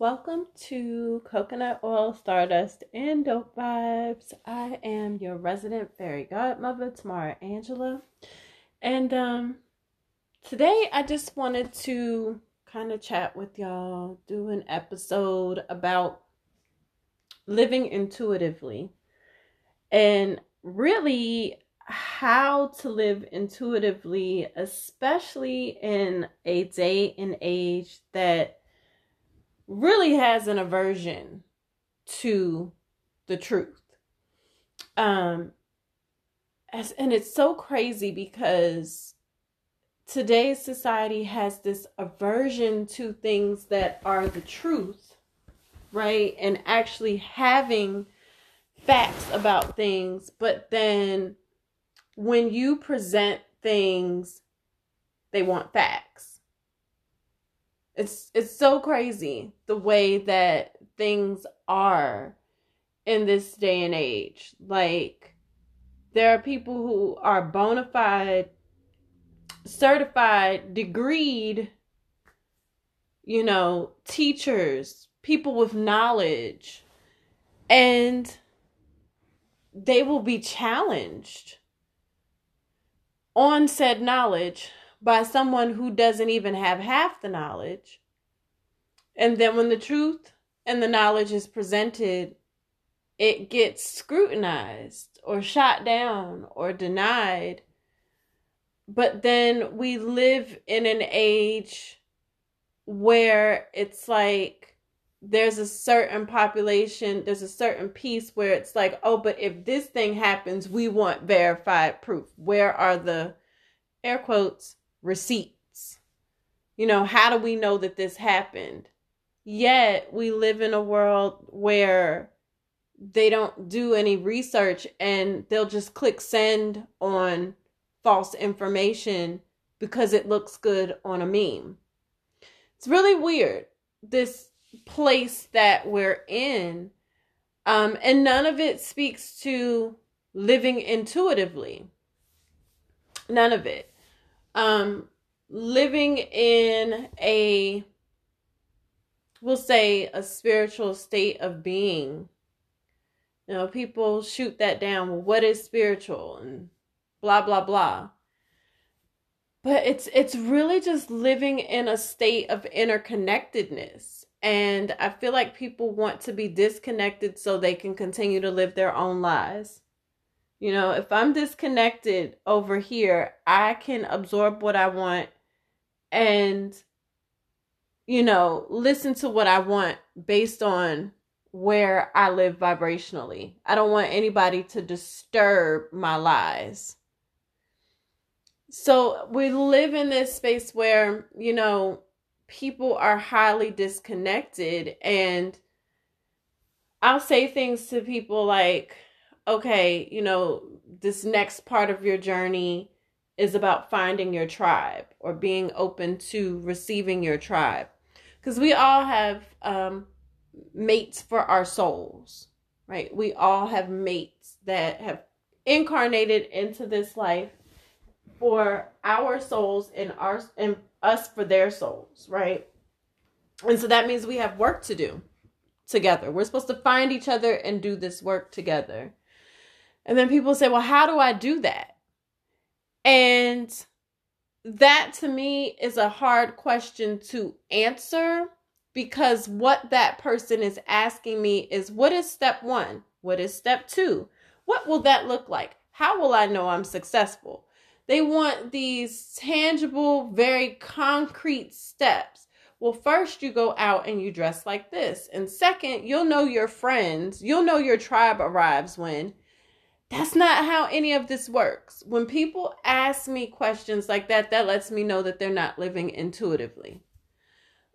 Welcome to Coconut Oil Stardust and Dope Vibes. I am your resident fairy godmother, Tamara Angela. And um today I just wanted to kind of chat with y'all, do an episode about living intuitively and really how to live intuitively, especially in a day and age that really has an aversion to the truth. Um as, and it's so crazy because today's society has this aversion to things that are the truth, right? And actually having facts about things, but then when you present things, they want facts. It's it's so crazy the way that things are in this day and age. Like there are people who are bona fide, certified, degreed, you know, teachers, people with knowledge, and they will be challenged on said knowledge by someone who doesn't even have half the knowledge. And then when the truth and the knowledge is presented, it gets scrutinized or shot down or denied. But then we live in an age where it's like there's a certain population, there's a certain piece where it's like, oh, but if this thing happens, we want verified proof. Where are the air quotes receipts? You know, how do we know that this happened? Yet we live in a world where they don't do any research and they'll just click send on false information because it looks good on a meme. It's really weird. This place that we're in. Um, and none of it speaks to living intuitively. None of it. Um, living in a, we'll say, a spiritual state of being. You know, people shoot that down. Well, what is spiritual? And blah, blah, blah. But it's it's really just living in a state of interconnectedness and I feel like people want to be disconnected so they can continue to live their own lives. You know, if I'm disconnected over here, I can absorb what I want and, you know, listen to what I want based on where I live vibrationally. I don't want anybody to disturb my lies. So we live in this space where, you know, people are highly disconnected and I'll say things to people like, okay, you know, this next part of your journey is about finding your tribe or being open to receiving your tribe. Because we all have um, mates for our souls, right? We all have mates that have incarnated into this life for our souls and our and us for their souls, right? And so that means we have work to do together. We're supposed to find each other and do this work together. And then people say, well, how do I do that? And that to me is a hard question to answer because what that person is asking me is what is step one? What is step two? What will that look like? How will I know I'm successful? They want these tangible, very concrete steps. Well, first you go out and you dress like this. And second, you'll know your friends, you'll know your tribe arrives when. That's not how any of this works. When people ask me questions like that, that lets me know that they're not living intuitively.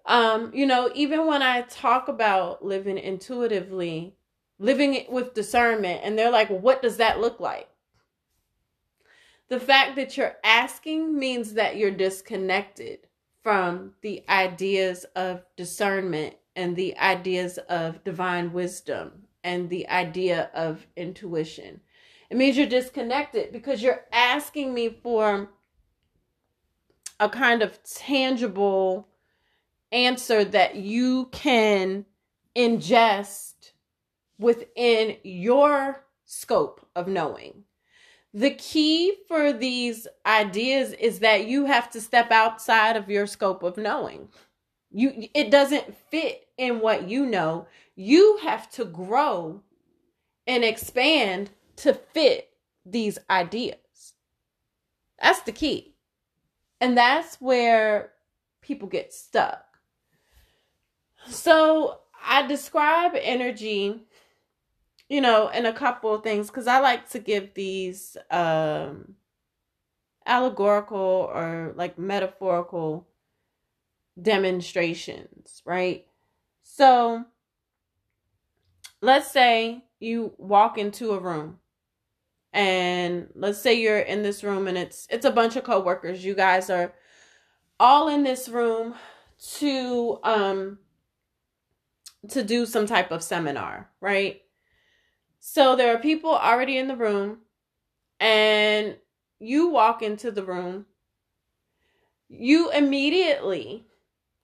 Um, you know, even when I talk about living intuitively, living it with discernment, and they're like, what does that look like? The fact that you're asking means that you're disconnected from the ideas of discernment and the ideas of divine wisdom and the idea of intuition. It means you're disconnected because you're asking me for a kind of tangible answer that you can ingest within your scope of knowing. The key for these ideas is that you have to step outside of your scope of knowing. You it doesn't fit in what you know. You have to grow and expand to fit these ideas. That's the key. And that's where people get stuck. So I describe energy, you know, in a couple of things because I like to give these um, allegorical or like metaphorical demonstrations, right? So let's say you walk into a room and let's say you're in this room and it's it's a bunch of coworkers. You guys are all in this room to um to do some type of seminar, right? So there are people already in the room and you walk into the room. You immediately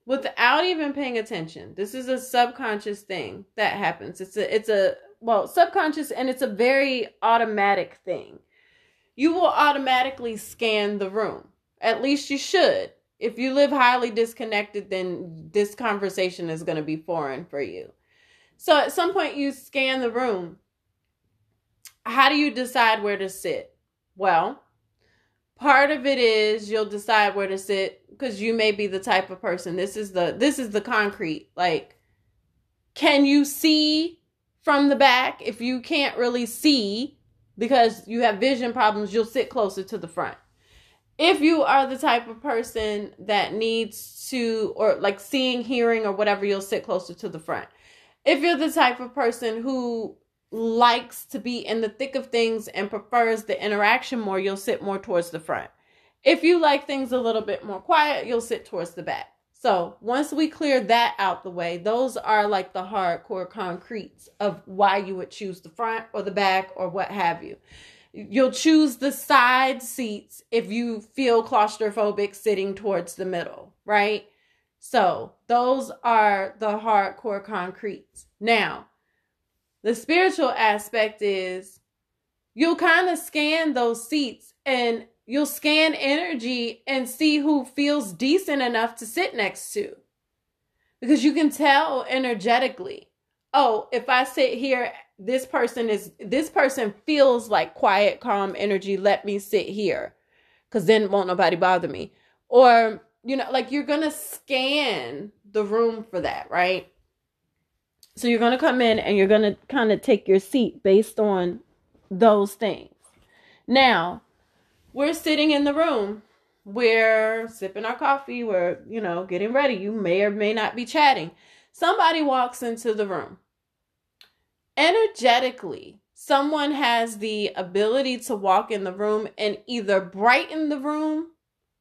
without even paying attention. This is a subconscious thing that happens. It's a it's a well, subconscious and it's a very automatic thing. You will automatically scan the room. At least you should if you live highly disconnected, then this conversation is going to be foreign for you. So at some point, you scan the room. How do you decide where to sit? Well, part of it is you'll decide where to sit because you may be the type of person. This is the this is the concrete. Like, can you see from the back? If you can't really see because you have vision problems, you'll sit closer to the front. If you are the type of person that needs to or like seeing hearing or whatever you'll sit closer to the front. If you're the type of person who likes to be in the thick of things and prefers the interaction more you'll sit more towards the front. If you like things a little bit more quiet you'll sit towards the back so once we clear that out the way those are like the hardcore concretes of why you would choose the front or the back or what have you You'll choose the side seats if you feel claustrophobic sitting towards the middle, right? So, those are the hardcore concretes. Now, the spiritual aspect is you'll kind of scan those seats and you'll scan energy and see who feels decent enough to sit next to. Because you can tell energetically, oh, if I sit here this person is this person feels like quiet calm energy let me sit here. Because then won't nobody bother me. Or you know like you're gonna scan the room for that right? So you're gonna come in and you're gonna kind of take your seat based on those things. Now we're sitting in the room. We're sipping our coffee. We're you know getting ready. You may or may not be chatting. Somebody walks into the room. Energetically, someone has the ability to walk in the room and either brighten the room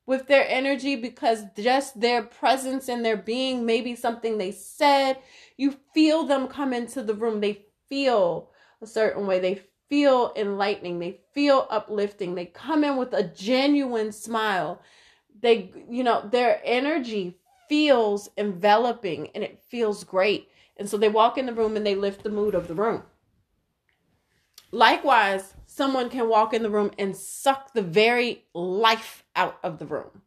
with their energy because just their presence and their being, maybe something they said, you feel them come into the room. They feel a certain way. They feel enlightening. They feel uplifting. They come in with a genuine smile. They, you know, their energy feels enveloping and it feels great. And so they walk in the room and they lift the mood of the room. Likewise, someone can walk in the room and suck the very life out of the room.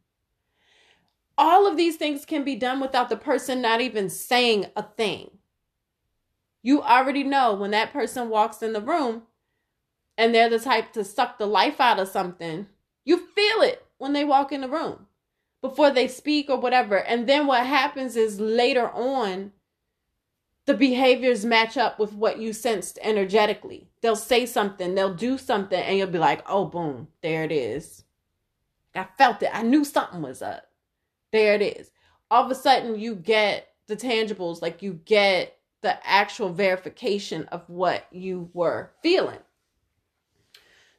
All of these things can be done without the person not even saying a thing. You already know when that person walks in the room and they're the type to suck the life out of something, you feel it when they walk in the room before they speak or whatever. And then what happens is later on, the behaviors match up with what you sensed energetically. They'll say something, they'll do something, and you'll be like, oh, boom, there it is. I felt it. I knew something was up. There it is. All of a sudden, you get the tangibles, like you get the actual verification of what you were feeling.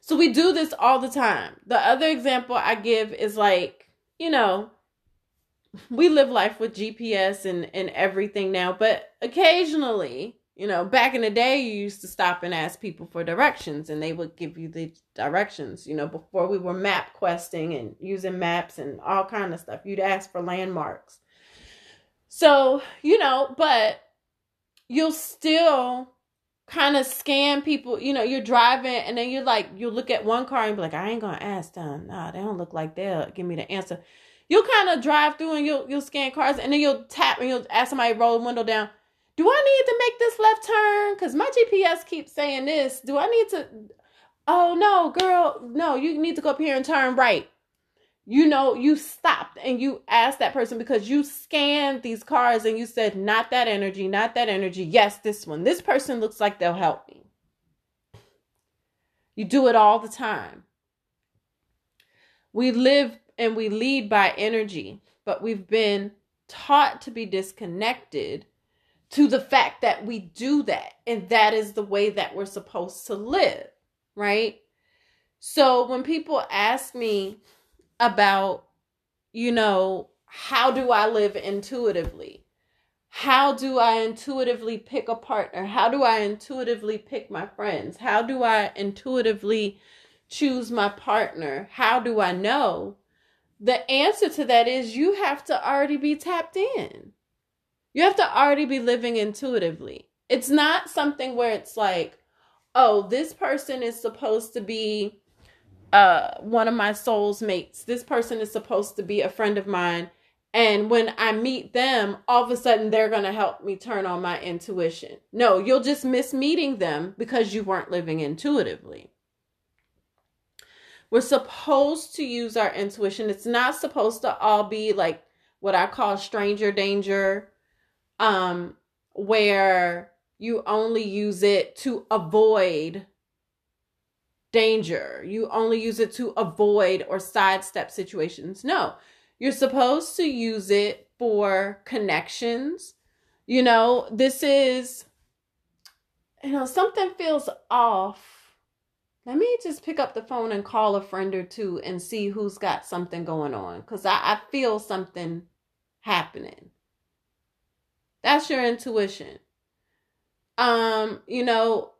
So we do this all the time. The other example I give is like, you know, we live life with GPS and, and everything now, but occasionally, you know, back in the day, you used to stop and ask people for directions and they would give you the directions, you know, before we were map questing and using maps and all kind of stuff. You'd ask for landmarks. So, you know, but you'll still kind of scan people. You know, you're driving and then you're like, you look at one car and be like, I ain't gonna ask them. Nah, they don't look like they'll give me the answer. You'll kind of drive through and you'll you'll scan cars and then you'll tap and you'll ask somebody roll the window down. Do I need to make this left turn? Cause my GPS keeps saying this. Do I need to? Oh no, girl, no, you need to go up here and turn right you know, you stopped and you asked that person because you scanned these cars and you said, not that energy, not that energy. Yes, this one. This person looks like they'll help me. You do it all the time. We live and we lead by energy, but we've been taught to be disconnected to the fact that we do that. And that is the way that we're supposed to live, right? So when people ask me, about, you know, how do I live intuitively? How do I intuitively pick a partner? How do I intuitively pick my friends? How do I intuitively choose my partner? How do I know? The answer to that is you have to already be tapped in. You have to already be living intuitively. It's not something where it's like, oh, this person is supposed to be uh one of my soul's mates. This person is supposed to be a friend of mine. And when I meet them, all of a sudden they're going to help me turn on my intuition. No, you'll just miss meeting them because you weren't living intuitively. We're supposed to use our intuition. It's not supposed to all be like what I call stranger danger, um, where you only use it to avoid danger. You only use it to avoid or sidestep situations. No, you're supposed to use it for connections. You know, this is, you know, something feels off. Let me just pick up the phone and call a friend or two and see who's got something going on because I, I feel something happening. That's your intuition. Um, you know,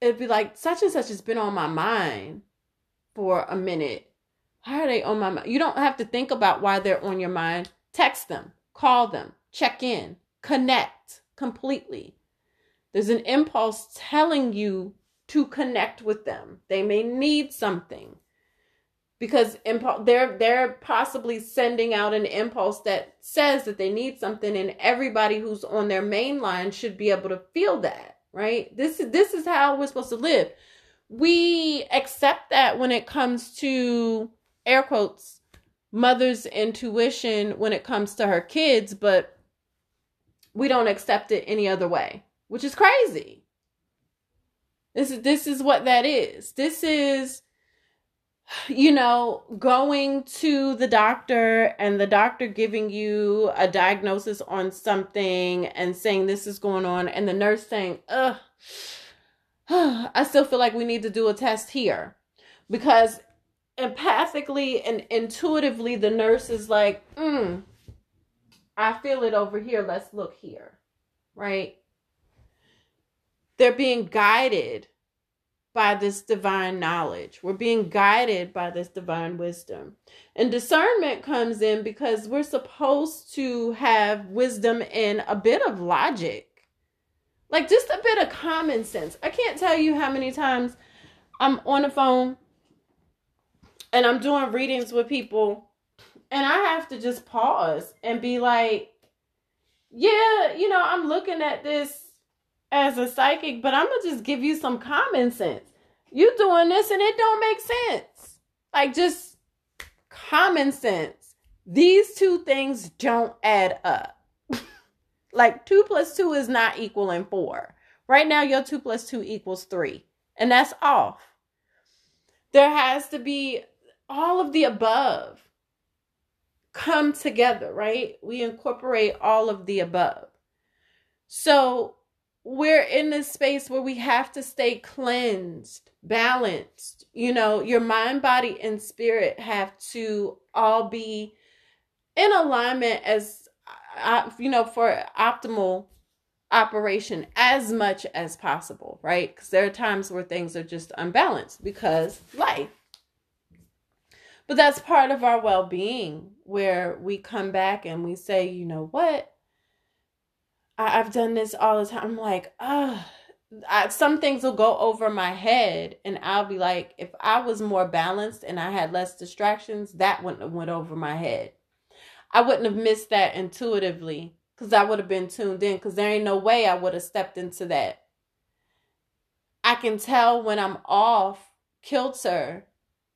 it'd be like such and such has been on my mind for a minute. Why are they on my mind? You don't have to think about why they're on your mind. Text them, call them, check in, connect completely. There's an impulse telling you to connect with them. They may need something because they're they're possibly sending out an impulse that says that they need something and everybody who's on their main line should be able to feel that right? This is this is how we're supposed to live. We accept that when it comes to air quotes mother's intuition when it comes to her kids, but we don't accept it any other way, which is crazy. This is this is what that is. This is you know, going to the doctor and the doctor giving you a diagnosis on something and saying this is going on, and the nurse saying, ugh, I still feel like we need to do a test here. Because empathically and intuitively, the nurse is like, mm, I feel it over here. Let's look here. Right? They're being guided by this divine knowledge. We're being guided by this divine wisdom. And discernment comes in because we're supposed to have wisdom and a bit of logic. Like just a bit of common sense. I can't tell you how many times I'm on the phone and I'm doing readings with people and I have to just pause and be like, yeah, you know, I'm looking at this as a psychic, but I'm gonna just give you some common sense. You doing this and it don't make sense. Like just common sense. These two things don't add up. like two plus two is not equaling four. Right now, your two plus two equals three, and that's off. There has to be all of the above come together, right? We incorporate all of the above. So we're in this space where we have to stay cleansed, balanced. You know, your mind, body, and spirit have to all be in alignment as, uh, you know, for optimal operation as much as possible, right? Because there are times where things are just unbalanced because life. But that's part of our well being where we come back and we say, you know what? I, have done this all the time. I'm like, ah. some things will go over my head and I'll be like, if I was more balanced and I had less distractions, that wouldn't have went over my head. I wouldn't have missed that intuitively because I would have been tuned in because there ain't no way I would have stepped into that. I can tell when I'm off kilter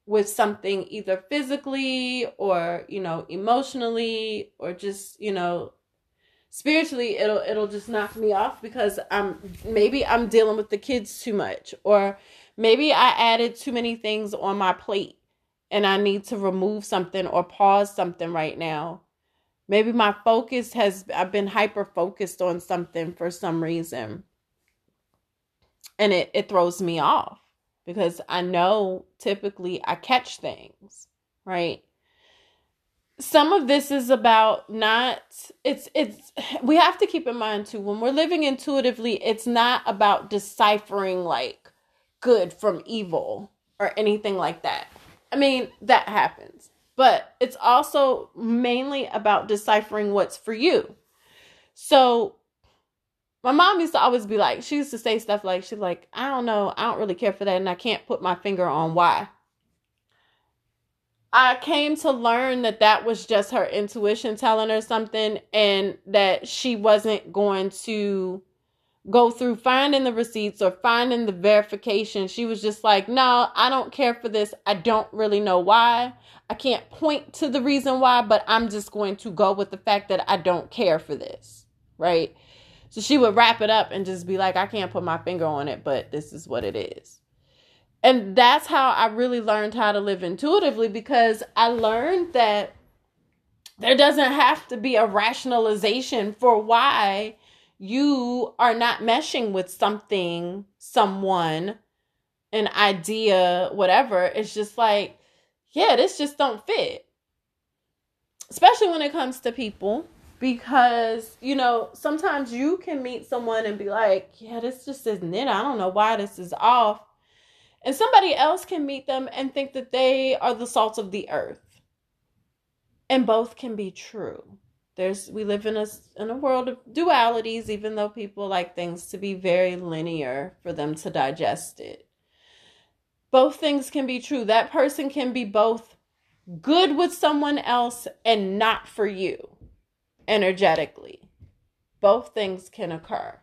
with something either physically or, you know, emotionally or just, you know, spiritually it'll it'll just knock me off because I'm maybe I'm dealing with the kids too much or maybe I added too many things on my plate and I need to remove something or pause something right now. Maybe my focus has I've been hyper focused on something for some reason. And it it throws me off because I know typically I catch things, right? Some of this is about not it's it's we have to keep in mind too when we're living intuitively, it's not about deciphering like good from evil or anything like that. I mean, that happens. But it's also mainly about deciphering what's for you. So my mom used to always be like, she used to say stuff like, she's like, I don't know, I don't really care for that, and I can't put my finger on why. I came to learn that that was just her intuition telling her something, and that she wasn't going to go through finding the receipts or finding the verification. She was just like, No, I don't care for this. I don't really know why. I can't point to the reason why, but I'm just going to go with the fact that I don't care for this. Right. So she would wrap it up and just be like, I can't put my finger on it, but this is what it is. And that's how I really learned how to live intuitively because I learned that there doesn't have to be a rationalization for why you are not meshing with something, someone, an idea, whatever. It's just like, yeah, this just don't fit. Especially when it comes to people because you know sometimes you can meet someone and be like yeah this just isn't it i don't know why this is off and somebody else can meet them and think that they are the salt of the earth and both can be true there's we live in a in a world of dualities even though people like things to be very linear for them to digest it both things can be true that person can be both good with someone else and not for you energetically. Both things can occur.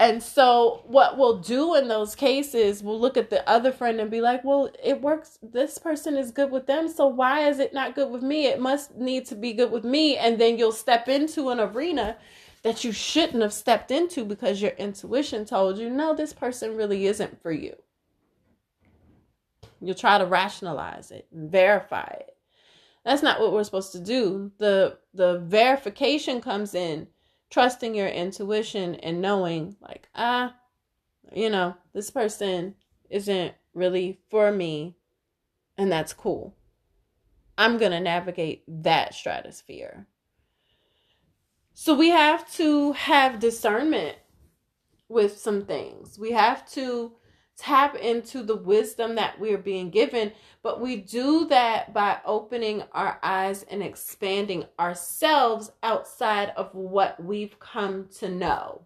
And so, what we'll do in those cases, we'll look at the other friend and be like, well, it works. This person is good with them. So, why is it not good with me? It must need to be good with me. And then you'll step into an arena that you shouldn't have stepped into because your intuition told you, no, this person really isn't for you. You'll try to rationalize it and verify it. That's not what we're supposed to do. The the verification comes in trusting your intuition and knowing like ah you know, this person isn't really for me and that's cool. I'm going to navigate that stratosphere. So we have to have discernment with some things. We have to tap into the wisdom that we're being given, but we do that by opening our eyes and expanding ourselves outside of what we've come to know.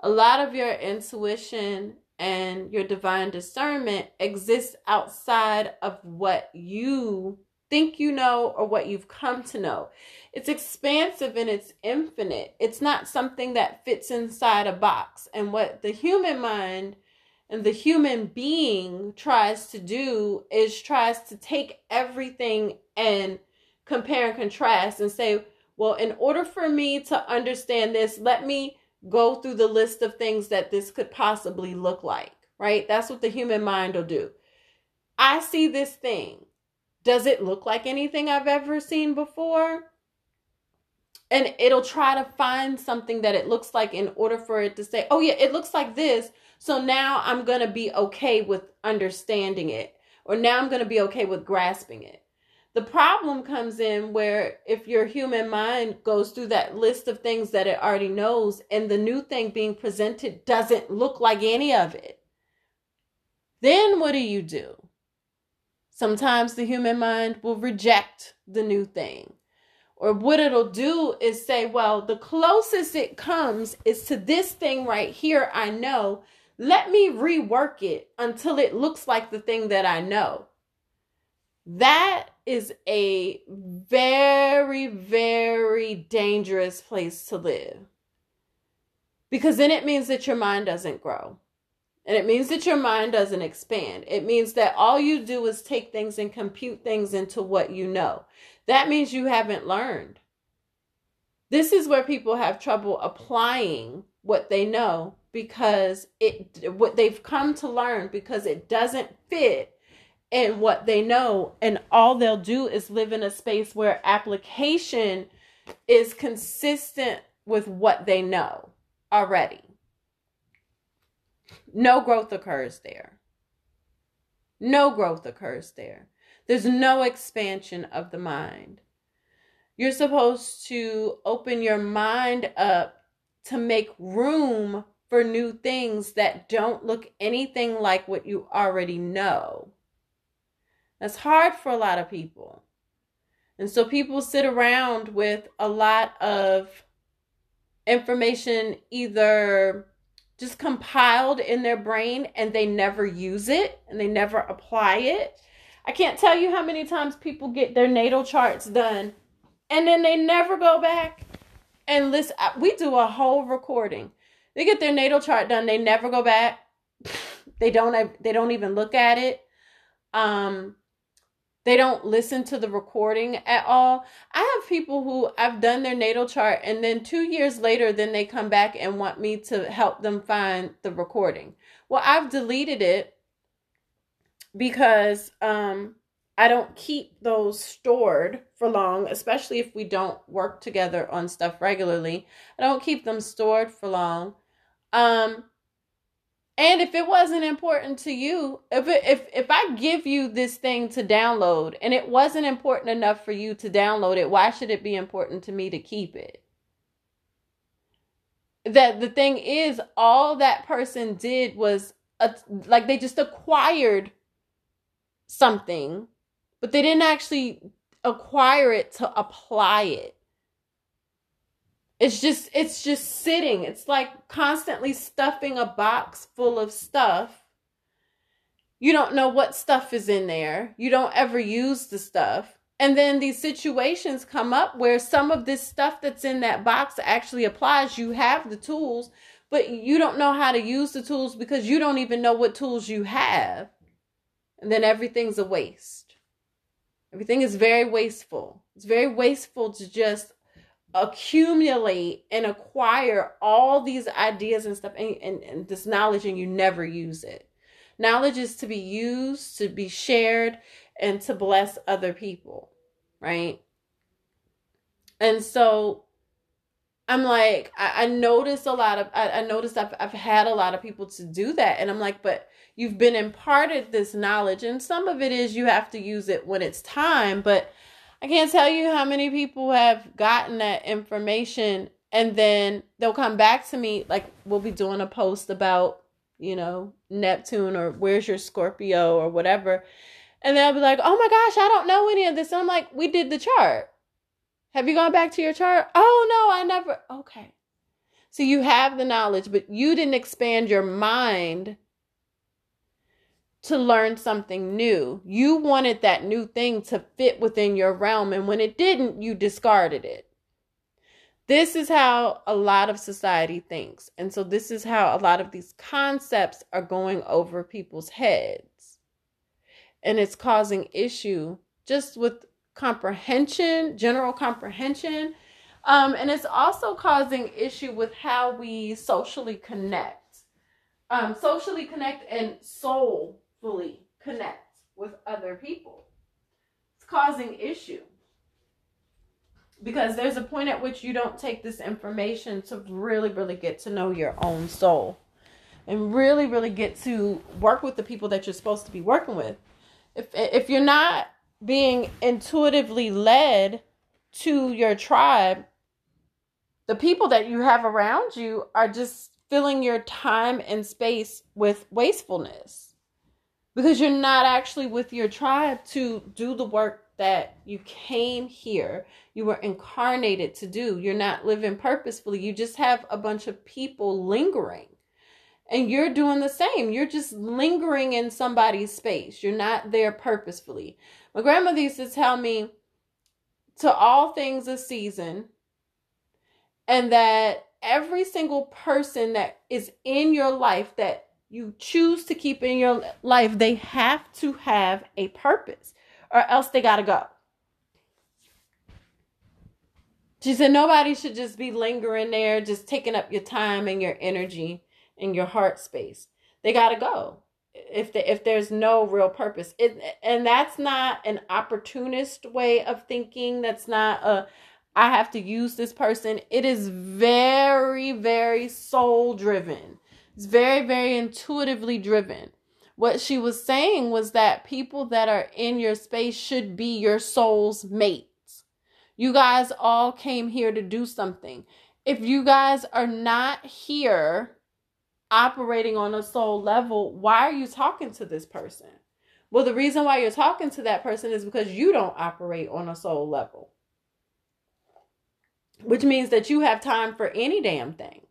A lot of your intuition and your divine discernment exists outside of what you think you know or what you've come to know. It's expansive and it's infinite. It's not something that fits inside a box. And what the human mind and the human being tries to do is tries to take everything and compare and contrast and say well in order for me to understand this let me go through the list of things that this could possibly look like right? That's what the human mind will do. I see this thing. Does it look like anything i've ever seen before? And it'll try to find something that it looks like in order for it to say oh yeah it looks like this so now I'm going to be okay with understanding it, or now I'm going to be okay with grasping it. The problem comes in where if your human mind goes through that list of things that it already knows, and the new thing being presented doesn't look like any of it, then what do you do? Sometimes the human mind will reject the new thing. or what it'll do is say, well, the closest it comes is to this thing right here, I know. Let me rework it until it looks like the thing that I know. That is a very, very dangerous place to live. Because then it means that your mind doesn't grow. And it means that your mind doesn't expand. It means that all you do is take things and compute things into what you know. That means you haven't learned. This is where people have trouble applying what they know because it what they've come to learn because it doesn't fit in what they know and all they'll do is live in a space where application is consistent with what they know already. No growth occurs there. No growth occurs there. There's no expansion of the mind. You're supposed to open your mind up to make room for new things that don't look anything like what you already know. That's hard for a lot of people. And so people sit around with a lot of information either just compiled in their brain and they never use it and they never apply it. I can't tell you how many times people get their natal charts done and then they never go back and listen. We do a whole recording. They get their natal chart done, they never go back. They don't they don't even look at it. Um they don't listen to the recording at all. I have people who I've done their natal chart and then 2 years later then they come back and want me to help them find the recording. Well, I've deleted it because um I don't keep those stored for long, especially if we don't work together on stuff regularly. I don't keep them stored for long. Um and if it wasn't important to you, if it, if if I give you this thing to download and it wasn't important enough for you to download it, why should it be important to me to keep it? That the thing is all that person did was a, like they just acquired something, but they didn't actually acquire it to apply it it's just it's just sitting. It's like constantly stuffing a box full of stuff. You don't know what stuff is in there. You don't ever use the stuff. And then these situations come up where some of this stuff that's in that box actually applies. You have the tools but you don't know how to use the tools because you don't even know what tools you have. And then everything's a waste. Everything is very wasteful. It's very wasteful to just accumulate and acquire all these ideas and stuff and, and, and, this knowledge and you never use it. Knowledge is to be used, to be shared, and to bless other people, right? And so I'm like, I, I notice a lot of, I, I noticed I've, I've had a lot of people to do that. And I'm like, but you've been imparted this knowledge, and some of it is you have to use it when it's time, but I can't tell you how many people have gotten that information and then they'll come back to me like we'll be doing a post about, you know, Neptune or where's your Scorpio or whatever. And they'll be like, "Oh my gosh, I don't know any of this." And I'm like, "We did the chart. Have you gone back to your chart?" "Oh no, I never." Okay. So you have the knowledge, but you didn't expand your mind to learn something new. You wanted that new thing to fit within your realm, and when it didn't, you discarded it. This is how a lot of society thinks. And so, this is how a lot of these concepts are going over people's heads. And it's causing issue just with comprehension, general comprehension. Um, and it's also causing issue with how we socially connect. Um, socially connect and soul fully connect with other people. It's causing issue. Because there's a point at which you don't take this information to really, really get to know your own soul and really, really get to work with the people that you're supposed to be working with. If if you're not being intuitively led to your tribe, the people that you have around you are just filling your time and space with wastefulness because you're not actually with your tribe to do the work that you came here, you were incarnated to do. You're not living purposefully. You just have a bunch of people lingering. And you're doing the same. You're just lingering in somebody's space. You're not there purposefully. My grandmother used to tell me to all things a season, and that every single person that is in your life that you choose to keep in your life, they have to have a purpose or else they got to go. She said nobody should just be lingering there, just taking up your time and your energy and your heart space. They got to go if the, if there's no real purpose. It, and that's not an opportunist way of thinking. That's not a I have to use this person. It is very very soul driven. It's very very intuitively driven. What she was saying was that people that are in your space should be your soul's mates. You guys all came here to do something. If you guys are not here operating on a soul level, why are you talking to this person? Well, the reason why you're talking to that person is because you don't operate on a soul level, which means that you have time for any damn thing.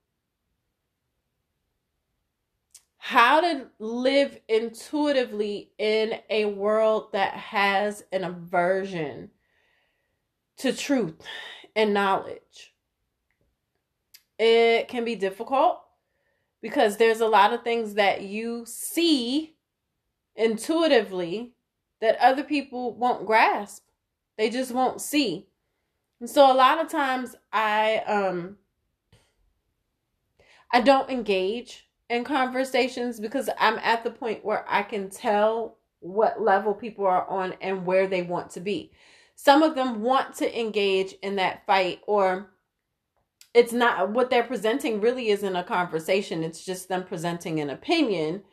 How to live intuitively in a world that has an aversion to truth and knowledge. It can be difficult because there's a lot of things that you see intuitively that other people won't grasp. They just won't see. And so a lot of times I um I don't engage in conversations because I'm at the point where I can tell what level people are on and where they want to be. Some of them want to engage in that fight or it's not what they're presenting really isn't a conversation. It's just them presenting an opinion.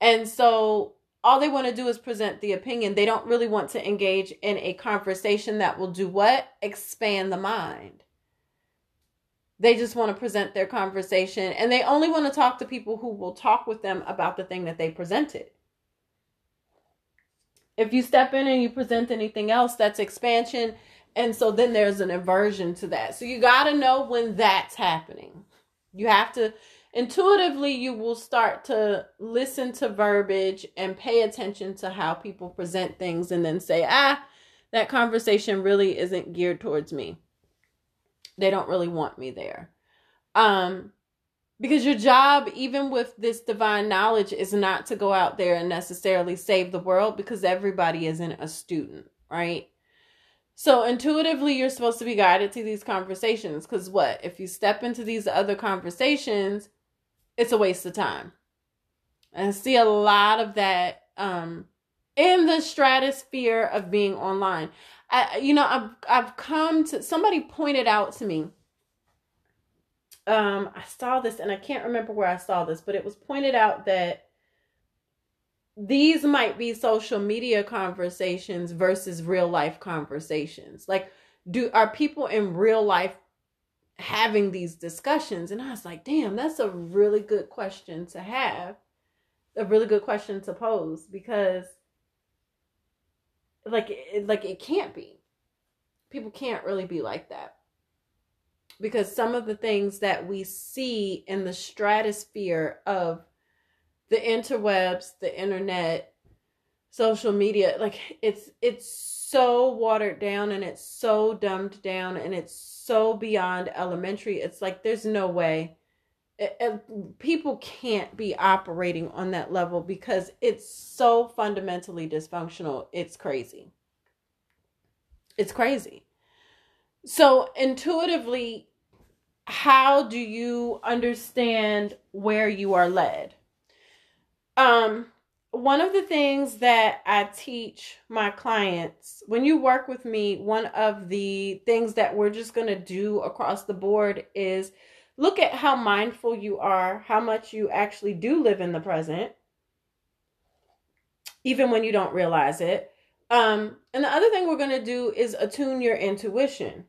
And so all they want to do is present the opinion. They don't really want to engage in a conversation that will do what? Expand the mind they just want to present their conversation and they only want to talk to people who will talk with them about the thing that they presented if you step in and you present anything else that's expansion and so then there's an aversion to that. So you got to know when that's happening. You have to intuitively you will start to listen to verbiage and pay attention to how people present things and then say, "Ah, that conversation really isn't geared towards me. They don't really want me there." Um because your job even with this divine knowledge is not to go out there and necessarily save the world because everybody isn't a student, right? So intuitively, you're supposed to be guided to these conversations because what? If you step into these other conversations, it's a waste of time. And I see a lot of that um, in the stratosphere of being online. I, you know, I've I've come to somebody pointed out to me. Um, I saw this and I can't remember where I saw this, but it was pointed out that these might be social media conversations versus real life conversations. Like, do are people in real life having these discussions? And I was like, damn, that's a really good question to have, a really good question to pose because, like, it, like it can't be. People can't really be like that because some of the things that we see in the stratosphere of the interwebs, the internet, social media, like it's it's so watered down and it's so dumbed down and it's so beyond elementary. It's like there's no way people can't be operating on that level because it's so fundamentally dysfunctional. It's crazy. It's crazy. So intuitively, how do you understand where you are led? Um, one of the things that I teach my clients when you work with me, one of the things that we're just going to do across the board is look at how mindful you are, how much you actually do live in the present, even when you don't realize it. Um, and the other thing we're going to do is attune your intuition.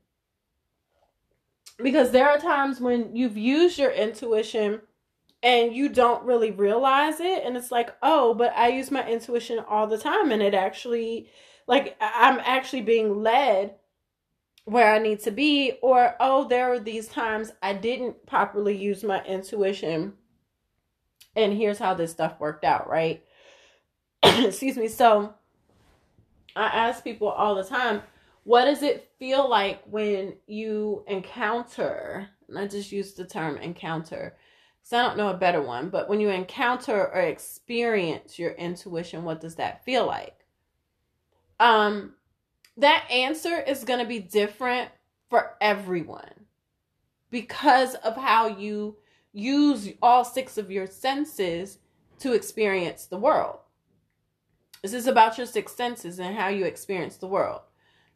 Because there are times when you've used your intuition and you don't really realize it and it's like oh but i use my intuition all the time and it actually like I'm actually being led where I need to be, or oh, there are these times I didn't properly use my intuition, and here's how this stuff worked out, right? Excuse me. So I ask people all the time, what does it feel like when you encounter, and I just use the term encounter, because I don't know a better one, but when you encounter or experience your intuition, what does that feel like? Um, that answer is going to be different for everyone because of how you use all six of your senses to experience the world. This is about your six senses and how you experience the world.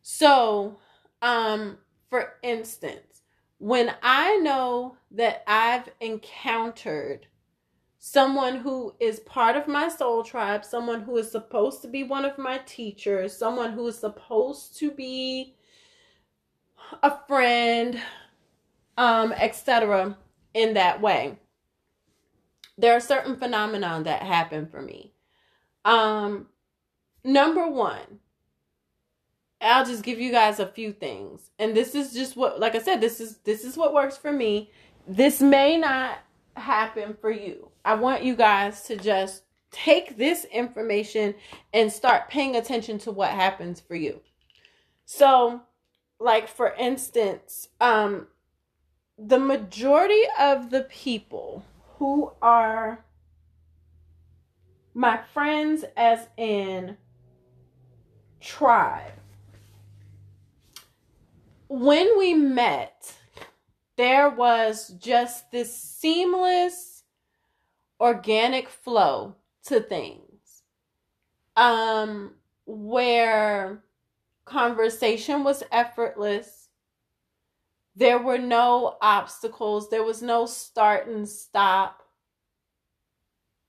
So, um, for instance, when I know that I've encountered someone who is part of my soul tribe, someone who is supposed to be one of my teachers, someone who is supposed to be a friend, um, etc. in that way. There are certain phenomena that happen for me. Um, number one, I'll just give you guys a few things. And this is just what like I said, this is this is what works for me. This may not happen for you. I want you guys to just take this information and start paying attention to what happens for you. So, like for instance, um the majority of the people who are my friends as in tribe when we met there was just this seamless organic flow to things. Um where conversation was effortless. There were no obstacles. There was no start and stop.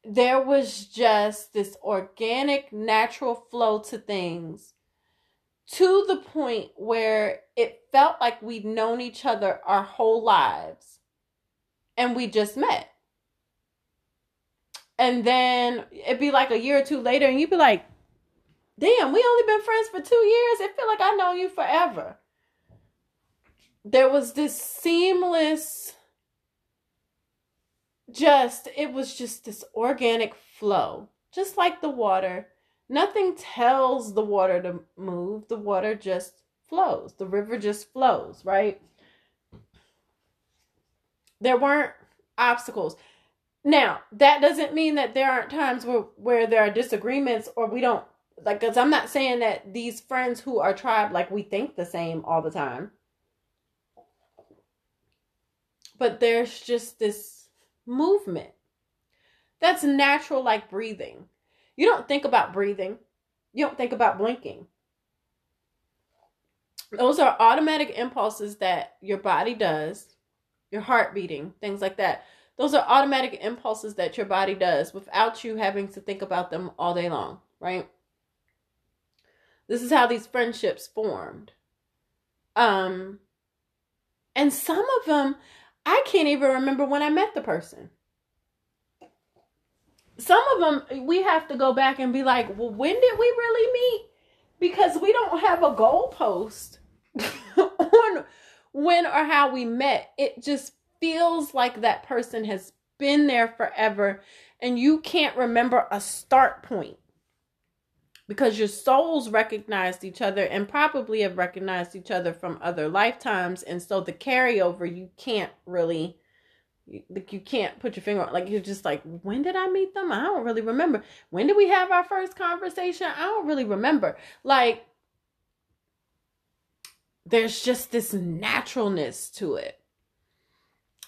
There was just this organic natural flow to things to the point where it felt like we'd known each other our whole lives and we just met. And then it'd be like a year or two later, and you'd be like, damn, we only been friends for two years. It feel like I know you forever. There was this seamless, just, it was just this organic flow, just like the water Nothing tells the water to move, the water just flows. The river just flows, right? There weren't obstacles. Now, that doesn't mean that there aren't times where, where there are disagreements or we don't like because I'm not saying that these friends who are tribe like we think the same all the time. But there's just this movement that's natural like breathing. You don't think about breathing. You don't think about blinking. Those are automatic impulses that your body does, your heart beating, things like that. Those are automatic impulses that your body does without you having to think about them all day long, right? This is how these friendships formed. Um and some of them I can't even remember when I met the person some of them we have to go back and be like, well, when did we really meet? Because we don't have a goalpost on when or how we met. It just feels like that person has been there forever and you can't remember a start point. Because your souls recognized each other and probably have recognized each other from other lifetimes and so the carryover you can't really like you can't put your finger on like you're just like when did i meet them? I don't really remember. When did we have our first conversation? I don't really remember. Like there's just this naturalness to it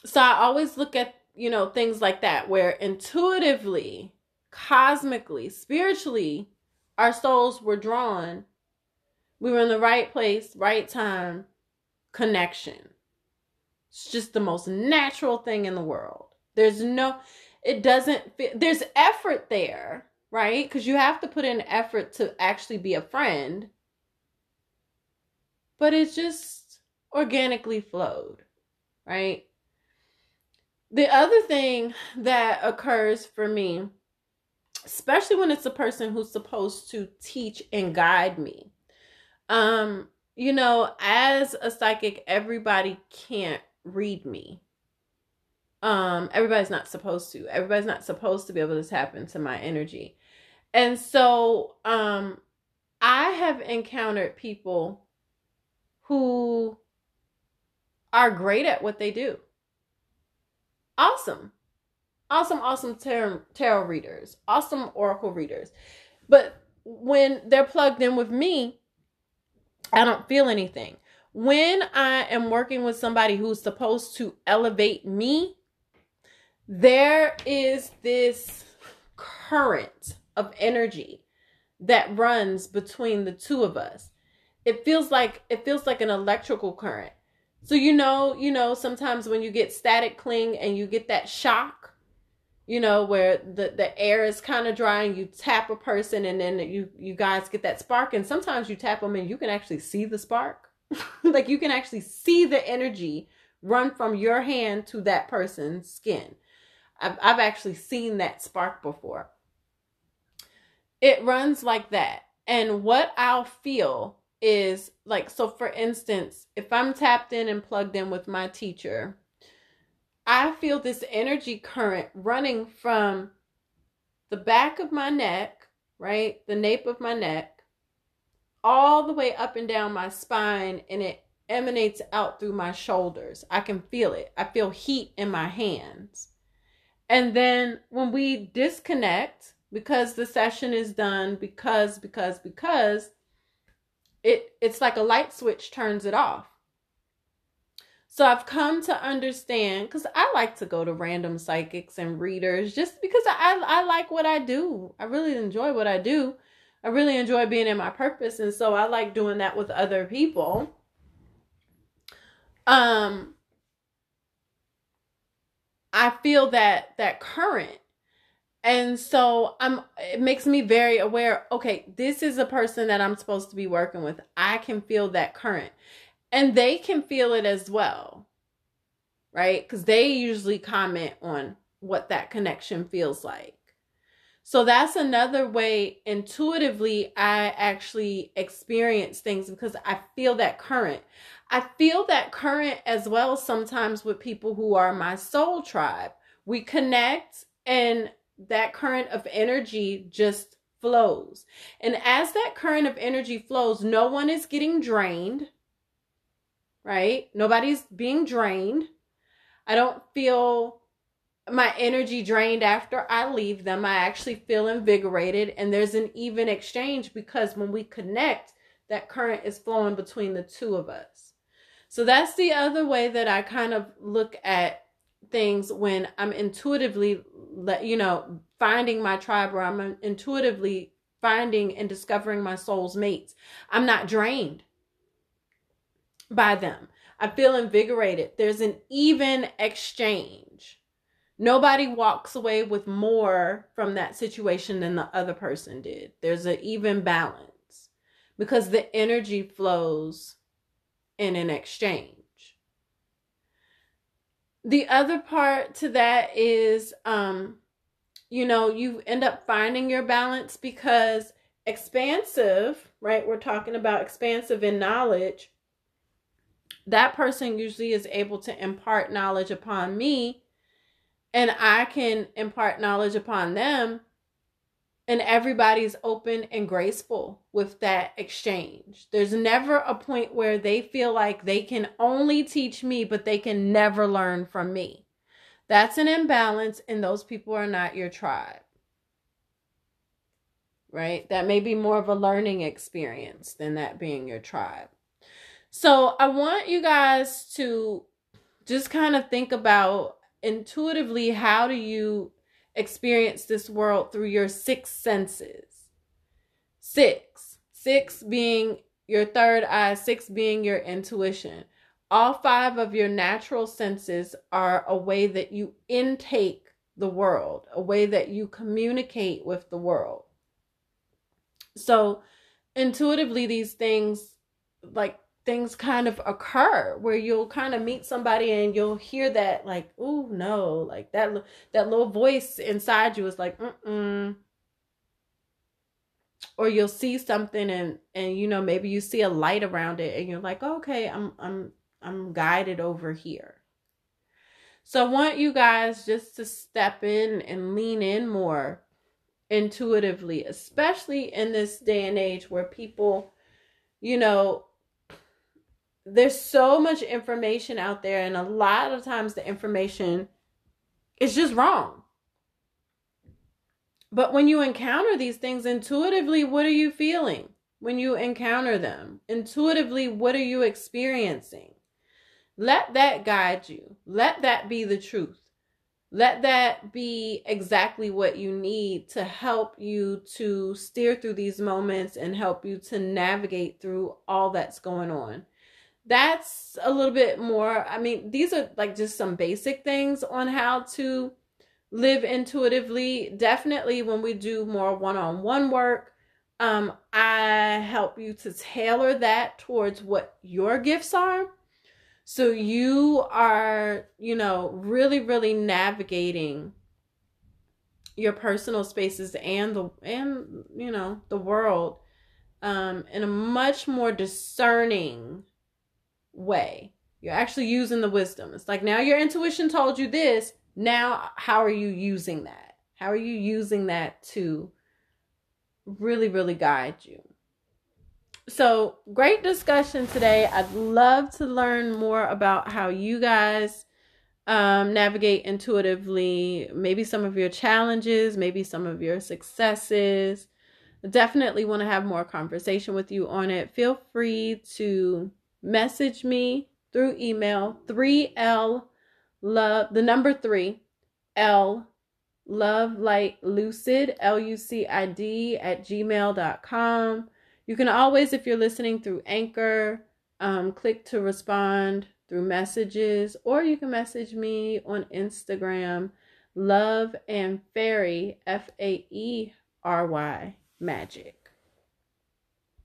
so i always look at you know things like that where intuitively cosmically spiritually our souls were drawn we were in the right place right time connection it's just the most natural thing in the world. There's no, it doesn't, fit, there's effort there, right? Because you have to put in effort to actually be a friend. But it just organically flowed, right? The other thing that occurs for me, especially when it's a person who's supposed to teach and guide me, Um, you know, as a psychic, everybody can't read me. Um, everybody's not supposed to. Everybody's not supposed to be able to tap into my energy. And so, um, I have encountered people who are great at what they do. Awesome. Awesome, awesome tarot, tarot readers, awesome oracle readers. But when they're plugged in with me, I don't feel anything. When I am working with somebody who's supposed to elevate me, there is this current of energy that runs between the two of us. It feels like it feels like an electrical current. So you know, you know, sometimes when you get static cling and you get that shock, you know, where the the air is kind of dry and you tap a person and then you you guys get that spark and sometimes you tap them and you can actually see the spark. like you can actually see the energy run from your hand to that person's skin. I've I've actually seen that spark before. It runs like that. And what I'll feel is like so for instance if i'm tapped in and plugged in with my teacher i feel this energy current running from the back of my neck right the nape of my neck all the way up and down my spine and it emanates out through my shoulders. I can feel it. I feel heat in my hands. And then when we disconnect because the session is done because because because it it's like a light switch turns it off. So I've come to understand because I like to go to random psychics and readers just because I, I like what I do. I really enjoy what I do. I really enjoy being in my purpose, and so I like doing that with other people. Um, I feel that that current and so i'm it makes me very aware okay this is a person that i'm supposed to be working with. I can feel that current. And they can feel it as well right? Because they usually comment on what that connection feels like. So that's another way intuitively i actually experience things because i feel that current. I feel that current as well sometimes with people who are my soul tribe. We connect and that current of energy just flows. And as that current of energy flows, no one is getting drained, right? Nobody's being drained. I don't feel my energy drained after I leave them. I actually feel invigorated, and there's an even exchange because when we connect, that current is flowing between the two of us. So that's the other way that I kind of look at things when I'm intuitively, you know, finding my tribe or I'm intuitively finding and discovering my soul's mates. I'm not drained by them. I feel invigorated. There's an even exchange. Nobody walks away with more from that situation than the other person did. There's an even balance because the energy flows in an exchange. The other part to that is um you know, you end up finding your balance because expansive, right? We're talking about expansive in knowledge. That person usually is able to impart knowledge upon me, and I can impart knowledge upon them and everybody's open and graceful with that exchange. There's never a point where they feel like they can only teach me, but they can never learn from me. That's an imbalance, and those people are not your tribe. Right? That may be more of a learning experience than that being your tribe. So I want you guys to just kind of think about intuitively how do you experience this world through your six senses. Six. Six being your third eye, six being your intuition. All five of your natural senses are a way that you intake the world, a way that you communicate with the world. So, intuitively, these things like things kind of occur where you'll kind of meet somebody and you'll hear that like oh no like that that little voice inside you is like mm or you'll see something and and you know maybe you see a light around it and you're like okay i'm i'm i'm guided over here. So i want you guys just to step in and lean in more intuitively especially in this day and age where people you know there's so much information out there and a lot of times the information is just wrong but when you encounter these things intuitively, what are you feeling when you encounter them? Intuitively, what are you experiencing? Let that guide you. Let that be the truth. Let that be exactly what you need to help you to steer through these moments and help you to navigate through all that's going on. That's a little bit more. I mean, these are like just some basic things on how to live intuitively. Definitely when we do more one-on-one work, um, I help you to tailor that towards what your gifts are. So you are, you know, really, really navigating your personal spaces and the and you know the world um in a much more discerning way. You're actually using the wisdom. It's like now your intuition told you this, now how are you using that? How are you using that to really really guide you? So great discussion today. I'd love to learn more about how you guys um, navigate intuitively. Maybe some of your challenges maybe some of your successes. Definitely want to have more conversation with you on it. Feel free to message me through email 3l love the number three l love light lucid l-u-c-i-d at gmail.com you can always if you're listening through anchor um, click to respond through messages or you can message me on instagram love and fairy f-a-e-r-y magic